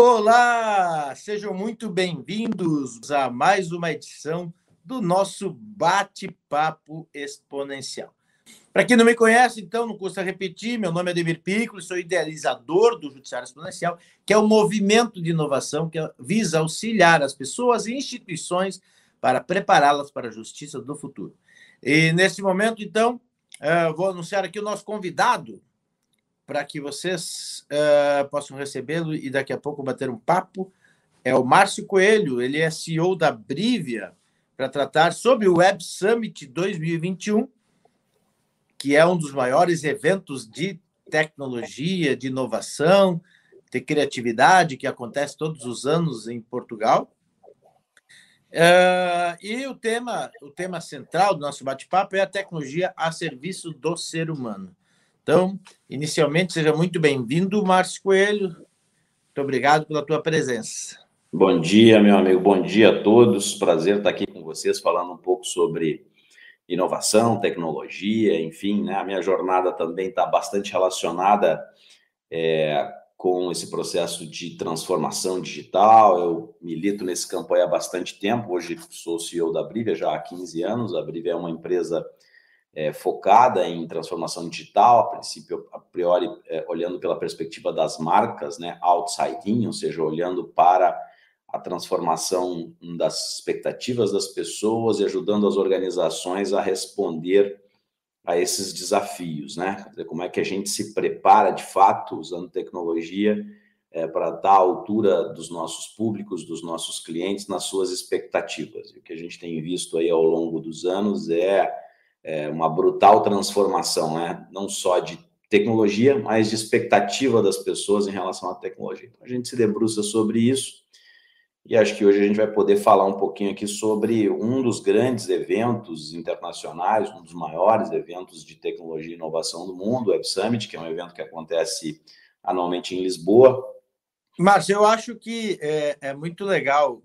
Olá, sejam muito bem-vindos a mais uma edição do nosso bate-papo exponencial. Para quem não me conhece, então, não custa repetir, meu nome é Ademir Piccolo, sou idealizador do Judiciário Exponencial, que é um movimento de inovação que visa auxiliar as pessoas e instituições para prepará-las para a justiça do futuro. E neste momento, então, eh, vou anunciar aqui o nosso convidado para que vocês uh, possam recebê-lo e daqui a pouco bater um papo. É o Márcio Coelho, ele é CEO da Brivia, para tratar sobre o Web Summit 2021, que é um dos maiores eventos de tecnologia, de inovação, de criatividade que acontece todos os anos em Portugal. Uh, e o tema, o tema central do nosso bate-papo é a tecnologia a serviço do ser humano. Então, inicialmente, seja muito bem-vindo, Márcio Coelho. Muito obrigado pela tua presença. Bom dia, meu amigo. Bom dia a todos. Prazer estar aqui com vocês falando um pouco sobre inovação, tecnologia, enfim, né? A minha jornada também está bastante relacionada é, com esse processo de transformação digital. Eu milito nesse campo há bastante tempo. Hoje sou CEO da Brivia já há 15 anos. A Brivia é uma empresa é, focada em transformação digital, a princípio, a priori, é, olhando pela perspectiva das marcas, né, outside in, ou seja, olhando para a transformação das expectativas das pessoas e ajudando as organizações a responder a esses desafios, né? Como é que a gente se prepara de fato usando tecnologia é, para dar à altura dos nossos públicos, dos nossos clientes nas suas expectativas. E o que a gente tem visto aí ao longo dos anos é é, uma brutal transformação, né? não só de tecnologia, mas de expectativa das pessoas em relação à tecnologia. Então, a gente se debruça sobre isso e acho que hoje a gente vai poder falar um pouquinho aqui sobre um dos grandes eventos internacionais, um dos maiores eventos de tecnologia e inovação do mundo, o Web Summit, que é um evento que acontece anualmente em Lisboa. Márcio, eu acho que é, é muito legal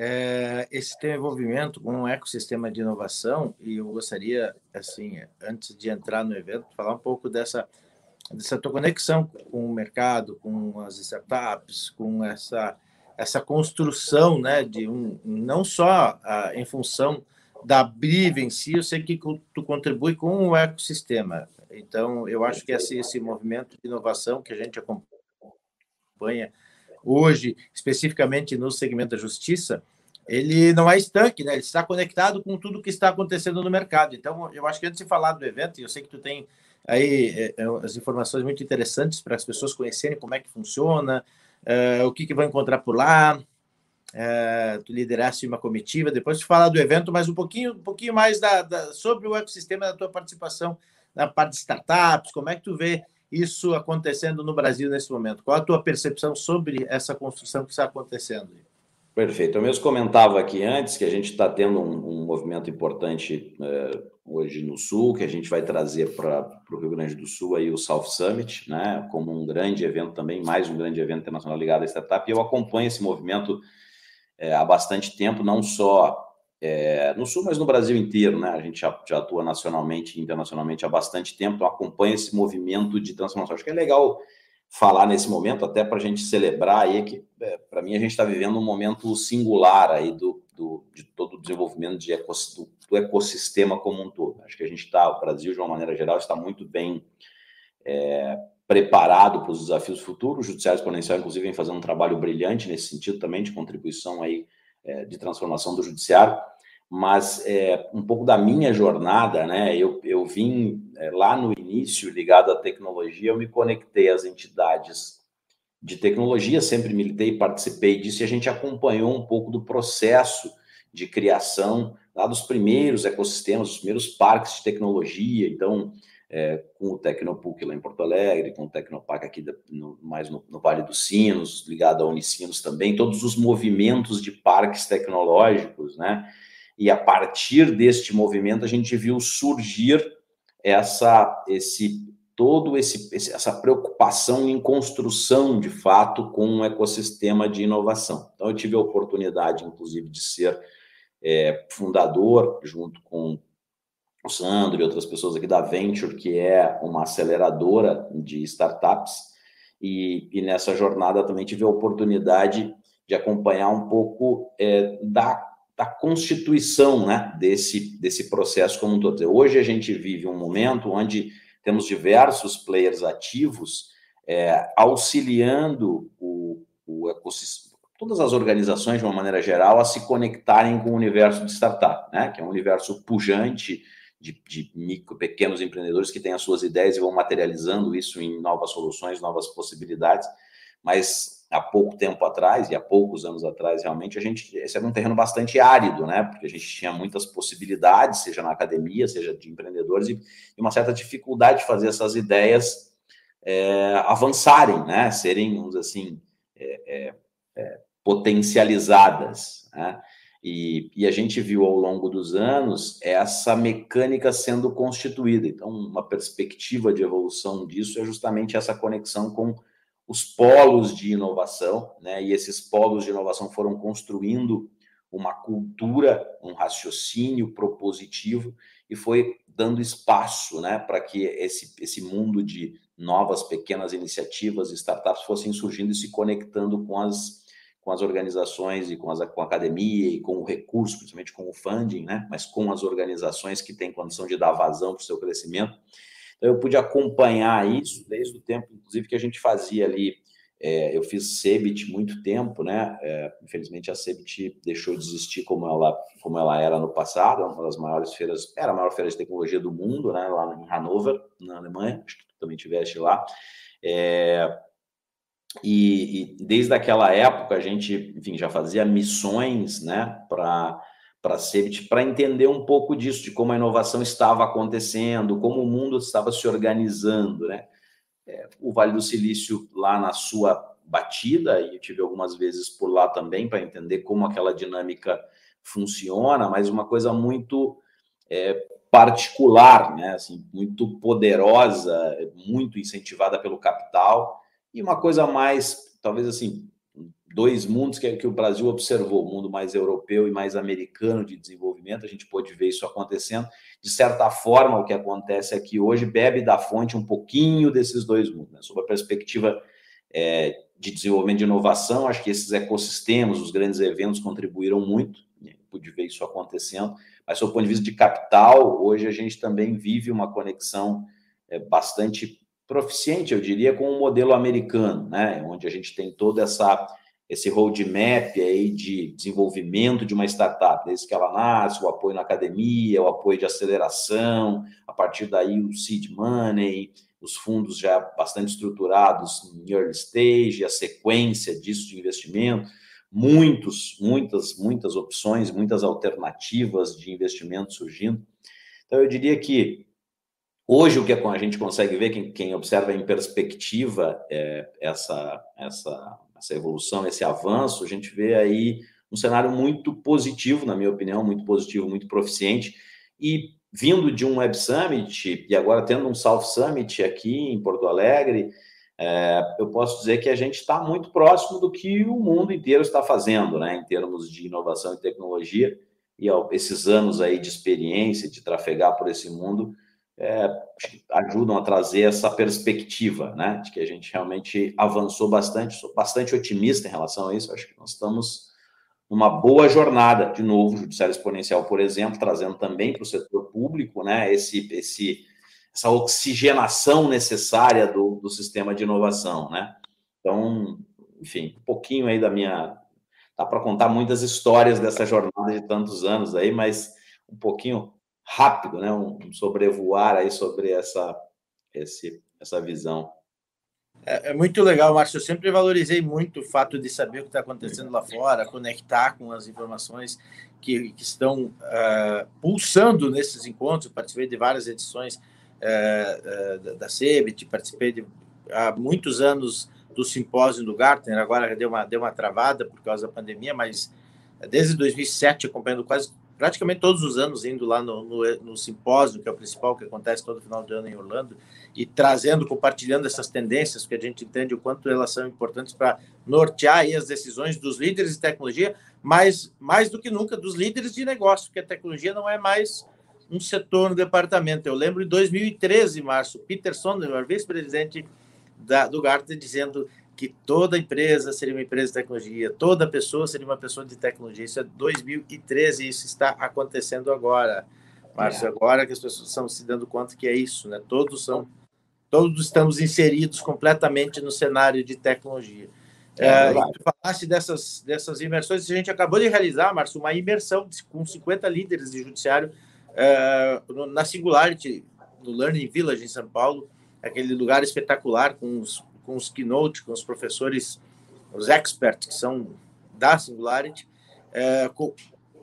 é, esse teu envolvimento com um ecossistema de inovação e eu gostaria, assim, antes de entrar no evento, falar um pouco dessa dessa tua conexão com o mercado, com as startups, com essa essa construção, né, de um não só ah, em função da Brive em si, eu sei que tu contribui com o ecossistema. Então, eu acho que esse, esse movimento de inovação que a gente acompanha hoje, especificamente no segmento da justiça, ele não é estanque, né? Ele está conectado com tudo que está acontecendo no mercado. Então, eu acho que antes de falar do evento, eu sei que tu tem aí é, é, as informações muito interessantes para as pessoas conhecerem como é que funciona, é, o que, que vão encontrar por lá. É, tu lideraste uma comitiva, depois tu falar do evento, mas um pouquinho, um pouquinho mais da, da, sobre o ecossistema da tua participação na parte de startups, como é que tu vê isso acontecendo no Brasil nesse momento? Qual a tua percepção sobre essa construção que está acontecendo? Perfeito. Eu mesmo comentava aqui antes que a gente está tendo um, um, movimento importante é, hoje no Sul, que a gente vai trazer para o Rio Grande do Sul aí o South Summit, né, como um grande evento também, mais um grande evento internacional ligado à startup. E eu acompanho esse movimento é, há bastante tempo, não só é, no Sul, mas no Brasil inteiro, né? A gente já, já, atua nacionalmente e internacionalmente há bastante tempo, então acompanha esse movimento de transformação. Acho que é legal falar nesse momento, até para a gente celebrar aí que, é, para mim, a gente está vivendo um momento singular aí do, do, de todo o desenvolvimento de ecos, do, do, ecossistema como um todo. Acho que a gente está, o Brasil, de uma maneira geral, está muito bem é, preparado para os desafios futuros. O Judiciário Exponencial, inclusive, vem fazendo um trabalho brilhante nesse sentido também, de contribuição aí é, de transformação do judiciário, mas é, um pouco da minha jornada, né? Eu, eu vim é, lá no início ligado à tecnologia, eu me conectei às entidades de tecnologia, sempre militei, participei disso e a gente acompanhou um pouco do processo de criação lá dos primeiros ecossistemas, os primeiros parques de tecnologia. Então, é, com o Tecnopuc lá em Porto Alegre, com o Tecnopac aqui da, no, mais no, no, Vale dos Sinos, ligado à Unicinos também, todos os movimentos de parques tecnológicos, né? E a partir deste movimento a gente viu surgir essa, esse todo esse, essa preocupação em construção de fato com um ecossistema de inovação. Então eu tive a oportunidade, inclusive, de ser é, fundador junto com o Sandro e outras pessoas aqui da Venture, que é uma aceleradora de startups. e, e nessa jornada também tive a oportunidade de acompanhar um pouco é, da, da constituição né, desse, desse processo como um todo. Hoje a gente vive um momento onde temos diversos players ativos é, auxiliando o, o ecossistema, todas as organizações, de uma maneira geral, a se conectarem com o universo de startup, né, que é um universo pujante, de, de micro, pequenos empreendedores que têm as suas ideias e vão materializando isso em novas soluções, novas possibilidades. Mas há pouco tempo atrás, e há poucos anos atrás, realmente, a gente, esse era um terreno bastante árido, né? Porque a gente tinha muitas possibilidades, seja na academia, seja de empreendedores, e, uma certa dificuldade de fazer essas ideias é, avançarem, né? Serem, vamos dizer assim, é, é, é potencializadas, né? E, e, a gente viu ao longo dos anos essa mecânica sendo constituída. Então, uma perspectiva de evolução disso é justamente essa conexão com os polos de inovação, né? E esses polos de inovação foram construindo uma cultura, um raciocínio propositivo e foi dando espaço, né, para que esse, esse mundo de novas pequenas iniciativas, startups fossem surgindo e se conectando com as com as organizações e com, as, com a academia e com o recurso, principalmente com o funding, né? mas com as organizações que têm condição de dar vazão para o seu crescimento. Então, eu pude acompanhar isso desde o tempo, inclusive, que a gente fazia ali. É, eu fiz Cebit muito tempo, né? É, infelizmente, a Cebit deixou de existir como ela, como ela era no passado, é uma das maiores feiras, era a maior feira de tecnologia do mundo, né? Lá em Hannover, na Alemanha, acho que tu também estiveste lá. É, e, e, desde aquela época a gente, enfim, já fazia missões, né, para para a para entender um pouco disso, de como a inovação estava acontecendo, como o mundo estava se organizando, né? É, o Vale do Silício lá na sua batida, e eu tive algumas vezes por lá também para entender como aquela dinâmica funciona, mas uma coisa muito é, particular, né? Assim, muito poderosa, muito incentivada pelo capital e uma coisa mais, talvez assim, dois mundos que, que o Brasil observou, o mundo mais europeu e mais americano de desenvolvimento, a gente pôde ver isso acontecendo. De certa forma, o que acontece aqui hoje bebe da fonte um pouquinho desses dois mundos, né? sob a perspectiva é, de desenvolvimento de inovação, acho que esses ecossistemas, os grandes eventos contribuíram muito, né? pude ver isso acontecendo, mas, sob o ponto de vista de capital, hoje a gente também vive uma conexão é, bastante proficiente, eu diria, com o modelo americano, né? onde a gente tem toda essa esse roadmap aí de desenvolvimento de uma startup, desde que ela nasce, o apoio na academia, o apoio de aceleração, a partir daí o seed money, os fundos já bastante estruturados em early stage, a sequência disso de investimento, muitos, muitas, muitas opções, muitas alternativas de investimento surgindo. Então, eu diria que Hoje, o que a gente consegue ver, quem, quem observa em perspectiva é, essa, essa, essa evolução, esse avanço, a gente vê aí um cenário muito positivo, na minha opinião, muito positivo, muito proficiente. E vindo de um Web Summit e agora tendo um South Summit aqui em Porto Alegre, é, eu posso dizer que a gente está muito próximo do que o mundo inteiro está fazendo, né, em termos de inovação e tecnologia. E ó, esses anos aí de experiência, de trafegar por esse mundo, é, ajudam a trazer essa perspectiva, né, de que a gente realmente avançou bastante, sou bastante otimista em relação a isso, acho que nós estamos numa boa jornada, de novo, judiciário exponencial, por exemplo, trazendo também para o setor público, né, esse, esse, essa oxigenação necessária do, do sistema de inovação, né, então, enfim, um pouquinho aí da minha, dá para contar muitas histórias dessa jornada de tantos anos aí, mas um pouquinho rápido, né? um sobrevoar aí sobre essa, esse, essa visão. É, é, muito legal, Márcio. Eu sempre valorizei muito o fato de saber o que está acontecendo lá fora, conectar com as informações que, que estão uh, pulsando nesses encontros. Eu participei de várias edições uh, uh, da CEBIT, participei de, há muitos anos do simpósio do Gartner, agora deu uma, deu uma travada por causa da pandemia, mas desde 2007 acompanhando quase praticamente todos os anos indo lá no, no, no, simpósio, que é o principal que acontece todo final de ano em Orlando, e trazendo, compartilhando essas tendências, que a gente entende o quanto elas são importantes para nortear as decisões dos líderes de tecnologia, mas mais do que nunca dos líderes de negócio, porque a tecnologia não é mais um setor no departamento. Eu lembro em 2013, março, Peter Sonderman, vice-presidente do Gartner dizendo que toda empresa seria uma empresa de tecnologia, toda pessoa seria uma pessoa de tecnologia. Isso é 2013 e isso está acontecendo agora. Márcio, é. agora que as pessoas estão se dando conta que é isso, né? Todos são, todos estamos inseridos completamente no cenário de tecnologia. É, é, tu falaste dessas, dessas imersões, a gente acabou de realizar, Márcio, uma imersão com 50 líderes de judiciário é, na Singularity, no Learning Village em São Paulo, aquele lugar espetacular com os, com os keynote, com os professores, os experts que são da Singularity, é,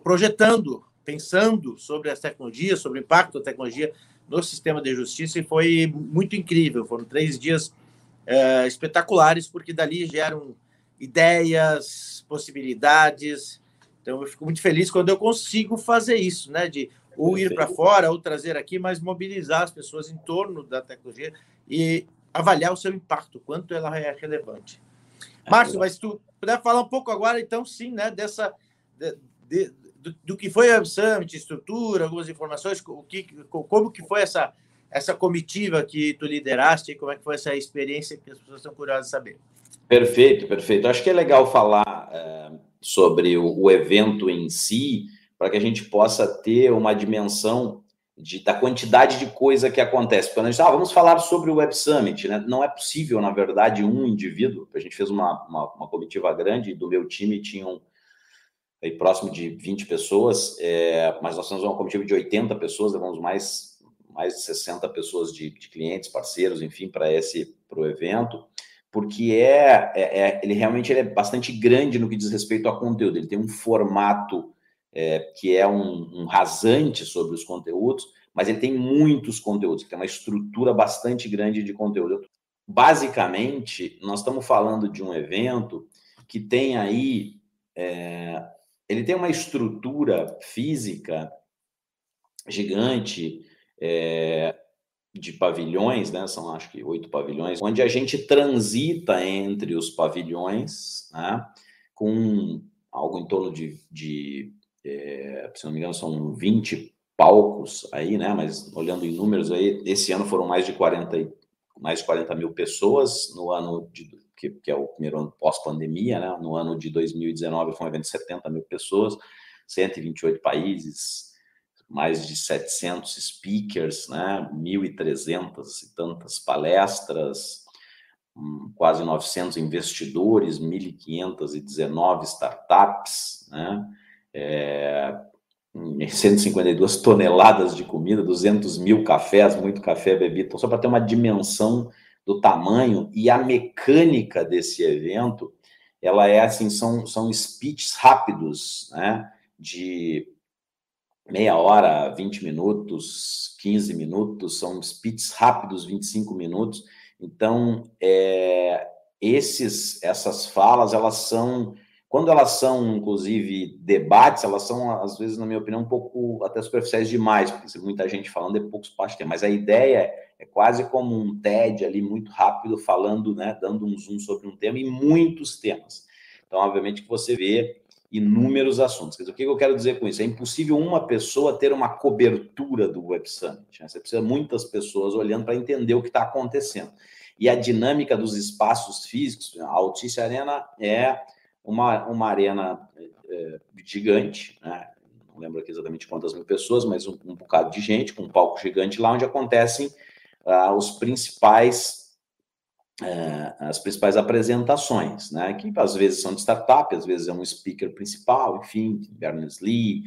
projetando pensando sobre as tecnologias, sobre o impacto da tecnologia no sistema de justiça, e foi muito incrível. Foram três dias é, espetaculares, porque dali geram ideias, possibilidades. Então, eu fico muito feliz quando eu consigo fazer isso, né? De ou ir para fora, ou trazer aqui, mas mobilizar as pessoas em torno da tecnologia e avaliar o seu impacto, quanto ela é relevante. É Márcio, mas tu puder falar um pouco agora, então, sim, né, dessa, de, de, do, do, que foi a Summit, estrutura, algumas informações, o que, como que foi essa, essa comitiva que tu lideraste e como é que foi essa experiência que as pessoas estão curiosas de saber. Perfeito, perfeito. Acho que é legal falar é, sobre o, o, evento em si, para que a gente possa ter uma dimensão de, da quantidade de coisa que acontece. Quando a gente ah, vamos falar sobre o Web Summit, né? não é possível, na verdade, um indivíduo. A gente fez uma, uma, uma comitiva grande, do meu time tinham aí próximo de 20 pessoas, é, mas nós temos uma comitiva de 80 pessoas, levamos mais, mais de 60 pessoas de, de clientes, parceiros, enfim, para esse para o evento, porque é, é, é, ele realmente ele é bastante grande no que diz respeito a conteúdo. Ele tem um formato é, que é um, um, rasante sobre os conteúdos, mas ele tem muitos conteúdos, tem uma estrutura bastante grande de conteúdo. Basicamente, nós estamos falando de um evento que tem aí é, ele tem uma estrutura física gigante é, de pavilhões, né? São acho que oito pavilhões, onde a gente transita entre os pavilhões, né? Com algo em torno de, de é, se não me engano, são 20 palcos aí, né? Mas olhando em números aí, esse ano foram mais de 40, mais de 40 mil pessoas no ano de que, que é o primeiro ano pós-pandemia, né? No ano de 2019 foi um evento de 70 mil pessoas, 128 países, mais de 700 speakers, né? 1.300 e tantas palestras, hum, quase 900 investidores, 1.519 startups, né? É, 152 toneladas de comida, 200 mil cafés, muito café bebido. Então, só para ter uma dimensão do tamanho e a mecânica desse evento, ela é assim, são, são speeches rápidos, né? De meia hora, 20 minutos, 15 minutos, são speeches rápidos, 25 minutos. Então, é, esses, essas falas, elas são quando elas são, inclusive, debates, elas são, às vezes, na minha opinião, um pouco até superficiais demais, porque muita gente falando é poucos pode ter, mas a ideia é quase como um TED ali, muito rápido, falando, né, dando um zoom sobre um tema e muitos temas. Então, obviamente, que você vê inúmeros assuntos. Quer dizer, o que eu quero dizer com isso? É impossível uma pessoa ter uma cobertura do Web Summit. Né? Você precisa de muitas pessoas olhando para entender o que está acontecendo. E a dinâmica dos espaços físicos, a Altice Arena é uma, uma arena é, gigante, né? não lembro aqui exatamente quantas mil pessoas, mas um, um bocado de gente, com um palco gigante lá, onde acontecem uh, os principais uh, as principais apresentações, né? Que às vezes são de startup, às vezes é um speaker principal, enfim, Berners-Lee,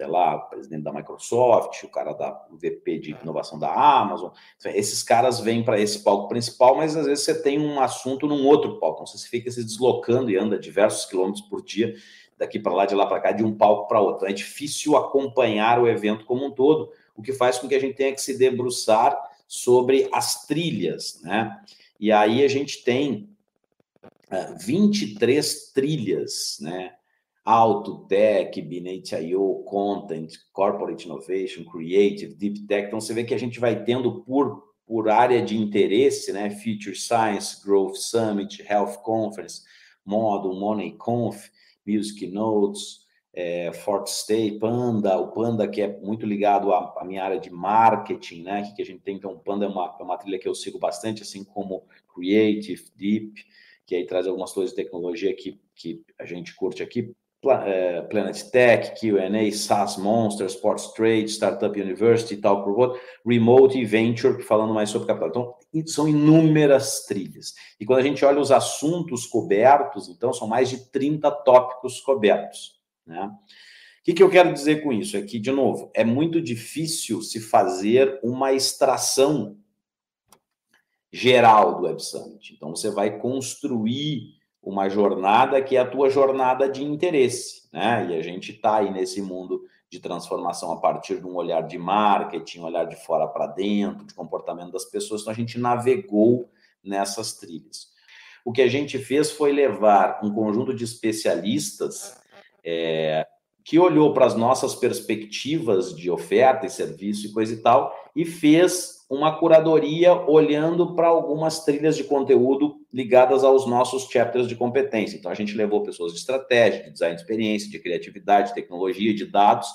sei lá, o presidente da Microsoft, o cara da o VP de inovação da Amazon. Esses caras vêm para esse palco principal, mas às vezes você tem um assunto num outro palco. Então você fica se deslocando e anda diversos quilômetros por dia, daqui para lá, de lá para cá, de um palco para outro. É difícil acompanhar o evento como um todo, o que faz com que a gente tenha que se debruçar sobre as trilhas, né? E aí a gente tem uh, eh, 23 trilhas, né? Auto, Tech, Binate.io, Content, Corporate Innovation, Creative, Deep Tech. Então, você vê que a gente vai tendo por, por área de interesse, né? Future Science, Growth Summit, Health Conference, Model, Money Conf, Music Notes, é, Stay, Panda, o Panda que é muito ligado à, à, minha área de marketing, né? Que a gente tem, então, Panda é uma, é uma trilha que eu sigo bastante, assim como Creative, Deep, que aí traz algumas coisas de tecnologia que, que a gente curte aqui, Planet Tech, Q&A, SaaS Monster, Sports Trade, Startup University, Talk Robot, Remote e Venture, falando mais sobre capital. Então, são inúmeras trilhas. E quando a gente olha os assuntos cobertos, então, são mais de 30 tópicos cobertos. Né? O que, que eu quero dizer com isso? É que, de novo, é muito difícil se fazer uma extração geral do Web Summit. Então, você vai construir uma jornada que é a tua jornada de interesse, né? E a gente está aí nesse mundo de transformação a partir de um olhar de marketing, um olhar de fora para dentro, de comportamento das pessoas. Então, a gente navegou nessas trilhas. O que a gente fez foi levar um conjunto de especialistas é, que olhou para as nossas perspectivas de oferta e serviço e coisa e tal, e fez uma curadoria olhando para algumas trilhas de conteúdo ligadas aos nossos chapters de competência. Então, a gente levou pessoas de estratégia, de design de experiência, de criatividade, tecnologia, de dados,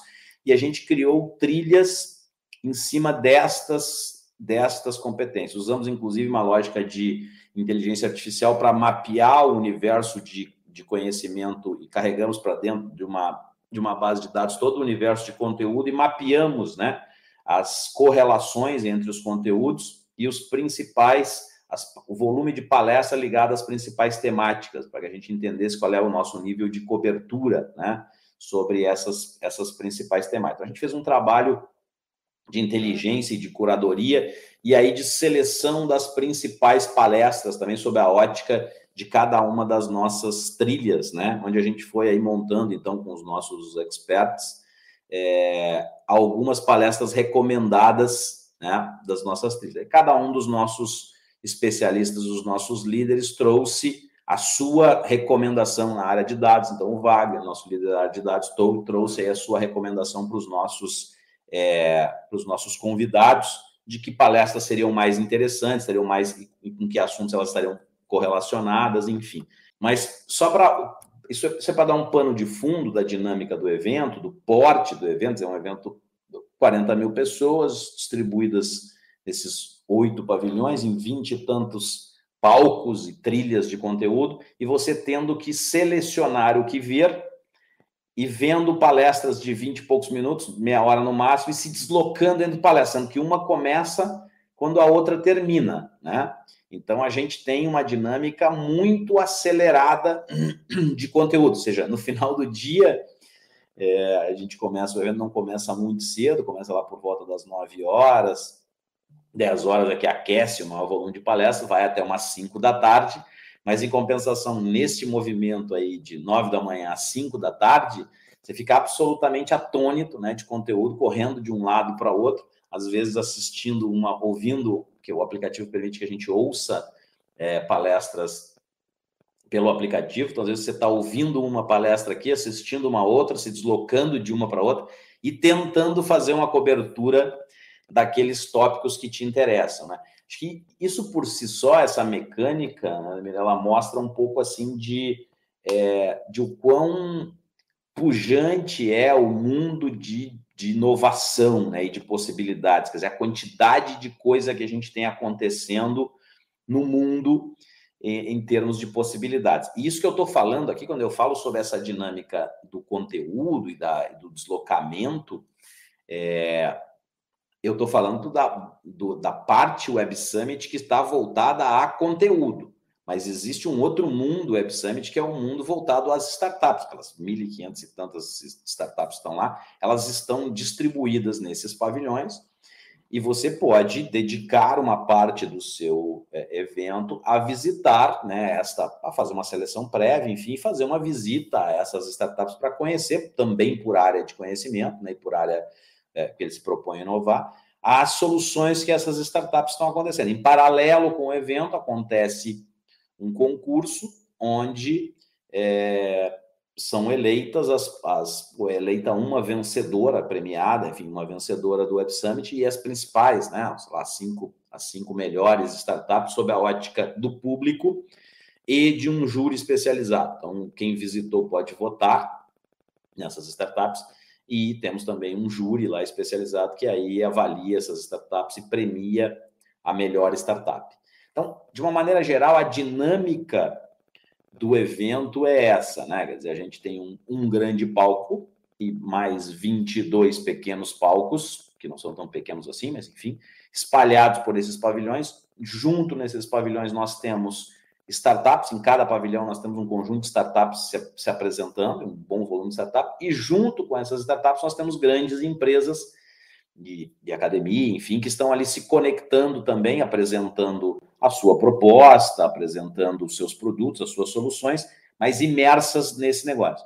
e a gente criou trilhas em cima destas, destas competências. Usamos, inclusive, uma lógica de inteligência artificial para mapear o universo de, de conhecimento e carregamos para dentro de uma, de uma base de dados todo o universo de conteúdo e mapeamos, né? As correlações entre os conteúdos e os principais, as, o volume de palestra ligado às principais temáticas, para que a gente entendesse qual é o nosso nível de cobertura né, sobre essas, essas principais temáticas. Então, a gente fez um trabalho de inteligência e de curadoria e aí de seleção das principais palestras também sobre a ótica de cada uma das nossas trilhas, né? Onde a gente foi aí montando então com os nossos experts é, algumas palestras recomendadas né, das nossas trilhas. Cada um dos nossos especialistas, os nossos líderes, trouxe a sua recomendação na área de dados. Então, o Wagner, nosso líder da área de dados, trouxe a sua recomendação para os nossos, é, nossos convidados de que palestras seriam mais interessantes, seriam mais com que assuntos elas estariam correlacionadas, enfim. Mas só para isso é, é para dar um pano de fundo da dinâmica do evento, do porte do evento. É um evento de 40 mil pessoas distribuídas nesses oito pavilhões, em vinte e tantos palcos e trilhas de conteúdo, e você tendo que selecionar o que ver e vendo palestras de 20 e poucos minutos, meia hora no máximo, e se deslocando entre palestras, sendo que uma começa quando a outra termina, né? Então a gente tem uma dinâmica muito acelerada de conteúdo, ou seja, no final do dia é, a gente começa, o evento não começa muito cedo, começa lá por volta das 9 horas, 10 horas é que aquece o maior volume de palestra, vai até umas 5 da tarde, mas em compensação, neste movimento aí de 9 da manhã às 5 da tarde, você fica absolutamente atônito né, de conteúdo, correndo de um lado para outro, às vezes assistindo uma, ouvindo que o aplicativo permite que a gente ouça é, palestras pelo aplicativo. Então, às vezes, você está ouvindo uma palestra aqui, assistindo uma outra, se deslocando de uma para outra e tentando fazer uma cobertura daqueles tópicos que te interessam. Né? Acho que isso por si só, essa mecânica, né, ela mostra um pouco assim de, é, de o quão pujante é o mundo de de inovação né, e de possibilidades, quer dizer, a quantidade de coisa que a gente tem acontecendo no mundo em, em termos de possibilidades. E isso que eu estou falando aqui, quando eu falo sobre essa dinâmica do conteúdo e da, do deslocamento, é, eu estou falando da, do, da parte Web Summit que está voltada a conteúdo. Mas existe um outro mundo Web Summit, que é um mundo voltado às startups. Aquelas 1.500 e tantas startups estão lá, elas estão distribuídas nesses pavilhões e você pode dedicar uma parte do seu é, evento a visitar, né, esta, a fazer uma seleção prévia, enfim, fazer uma visita a essas startups para conhecer, também por área de conhecimento, né, e por área é, que eles propõem inovar, as soluções que essas startups estão acontecendo. Em paralelo com o evento, acontece um concurso onde é, são eleitas as, as eleita uma vencedora premiada, enfim, uma vencedora do Web Summit e as principais, né, lá, cinco, as cinco melhores startups sob a ótica do público e de um júri especializado. Então, quem visitou pode votar nessas startups. E temos também um júri lá especializado que aí avalia essas startups e premia a melhor startup. Então, de uma maneira geral, a dinâmica do evento é essa, né? Quer dizer, a gente tem um, um grande palco e mais 22 pequenos palcos, que não são tão pequenos assim, mas enfim, espalhados por esses pavilhões. Junto nesses pavilhões nós temos startups, em cada pavilhão nós temos um conjunto de startups se, se apresentando, um bom volume de startups, e junto com essas startups nós temos grandes empresas de, de academia, enfim, que estão ali se conectando também, apresentando a sua proposta, apresentando os seus produtos, as suas soluções, mas imersas nesse negócio.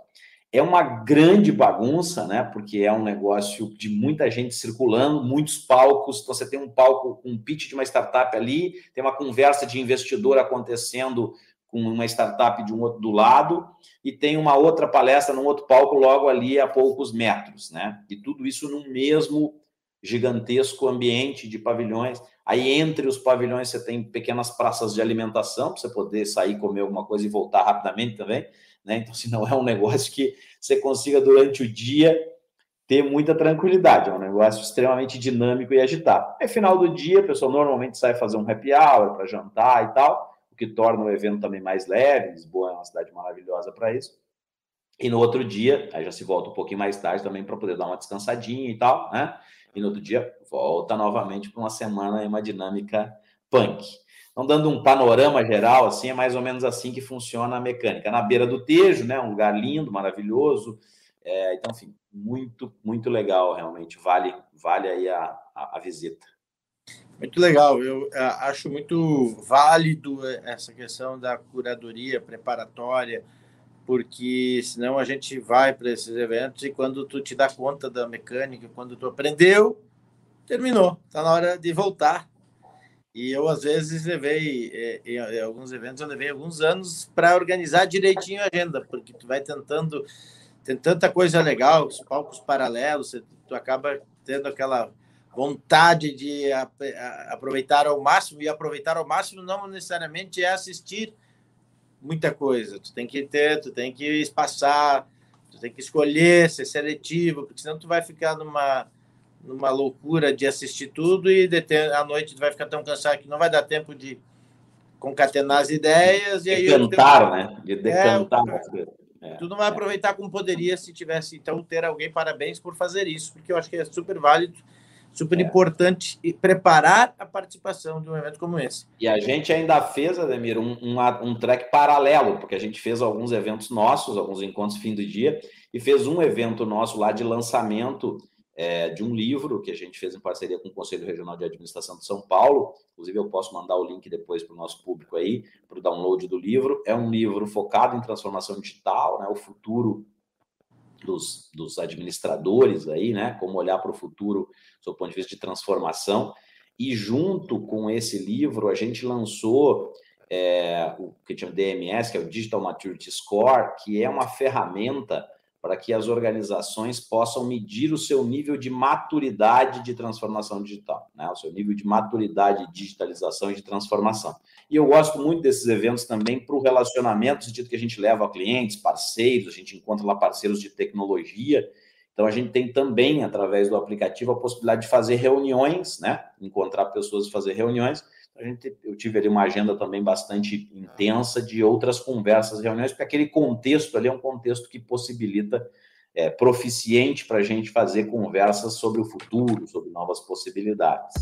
É uma grande bagunça, né? Porque é um negócio de muita gente circulando, muitos palcos. Então, você tem um palco com um pitch de uma startup ali, tem uma conversa de investidor acontecendo com uma startup de um outro do lado, e tem uma outra palestra num outro palco logo ali a poucos metros, né? E tudo isso no mesmo gigantesco ambiente de pavilhões. Aí, entre os pavilhões, você tem pequenas praças de alimentação, para você poder sair, comer alguma coisa e voltar rapidamente também. Né? Então, se não é um negócio que você consiga, durante o dia, ter muita tranquilidade. É um negócio extremamente dinâmico e agitado. Aí, final do dia, a pessoa normalmente sai fazer um happy hour para jantar e tal, o que torna o evento também mais leve. Lisboa é uma cidade maravilhosa para isso. E no outro dia, aí já se volta um pouquinho mais tarde também para poder dar uma descansadinha e tal, né? E no outro dia volta novamente para uma semana em uma dinâmica punk. Então, dando um panorama geral, assim, é mais ou menos assim que funciona a mecânica. Na beira do Tejo, né, um lugar lindo, maravilhoso. É, então, enfim, muito, muito legal, realmente. Vale, vale aí a, a, a visita. Muito legal. Eu é, acho muito válido essa questão da curadoria preparatória, porque senão a gente vai para esses eventos e quando tu te dá conta da mecânica, quando tu aprendeu, terminou, está na hora de voltar. E eu às vezes levei é, em alguns eventos eu levei alguns anos para organizar direitinho a agenda, porque tu vai tentando tem tanta coisa legal, os palcos paralelos, tu acaba tendo aquela vontade de aproveitar ao máximo e aproveitar ao máximo não necessariamente é assistir muita coisa. Tu tem que ter, tu tem que espaçar, tu tem que escolher, ser seletivo, porque senão tu vai ficar numa numa loucura de assistir tudo e de ter, à noite tu vai ficar tão cansado que não vai dar tempo de concatenar as ideias e aí decantar, né? De decantar. É, tu não vai aproveitar como poderia se tivesse então ter alguém parabéns por fazer isso, porque eu acho que é super válido super é. importante preparar a participação de um evento como esse. E a gente ainda fez, Ademir, um, um, um track paralelo, porque a gente fez alguns eventos nossos, alguns encontros fim do dia, e fez um evento nosso lá de lançamento é, de um livro que a gente fez em parceria com o Conselho Regional de Administração de São Paulo. Inclusive, eu posso mandar o link depois para o nosso público aí, para o download do livro. É um livro focado em transformação digital, né, o futuro dos, dos administradores aí, né? Como olhar para o futuro do ponto de vista de transformação. E junto com esse livro, a gente lançou é, o que chama DMS, que é o Digital Maturity Score, que é uma ferramenta para que as organizações possam medir o seu nível de maturidade de transformação digital, né? o seu nível de maturidade de digitalização e de transformação. E eu gosto muito desses eventos também para o relacionamento, no sentido que a gente leva clientes, parceiros, a gente encontra lá parceiros de tecnologia. Então, a gente tem também, através do aplicativo, a possibilidade de fazer reuniões, né? encontrar pessoas e fazer reuniões a gente, eu tive ali uma agenda também bastante intensa de outras conversas, reuniões, porque aquele contexto ali é um contexto que possibilita é, proficiente para a gente fazer conversas sobre o futuro, sobre novas possibilidades.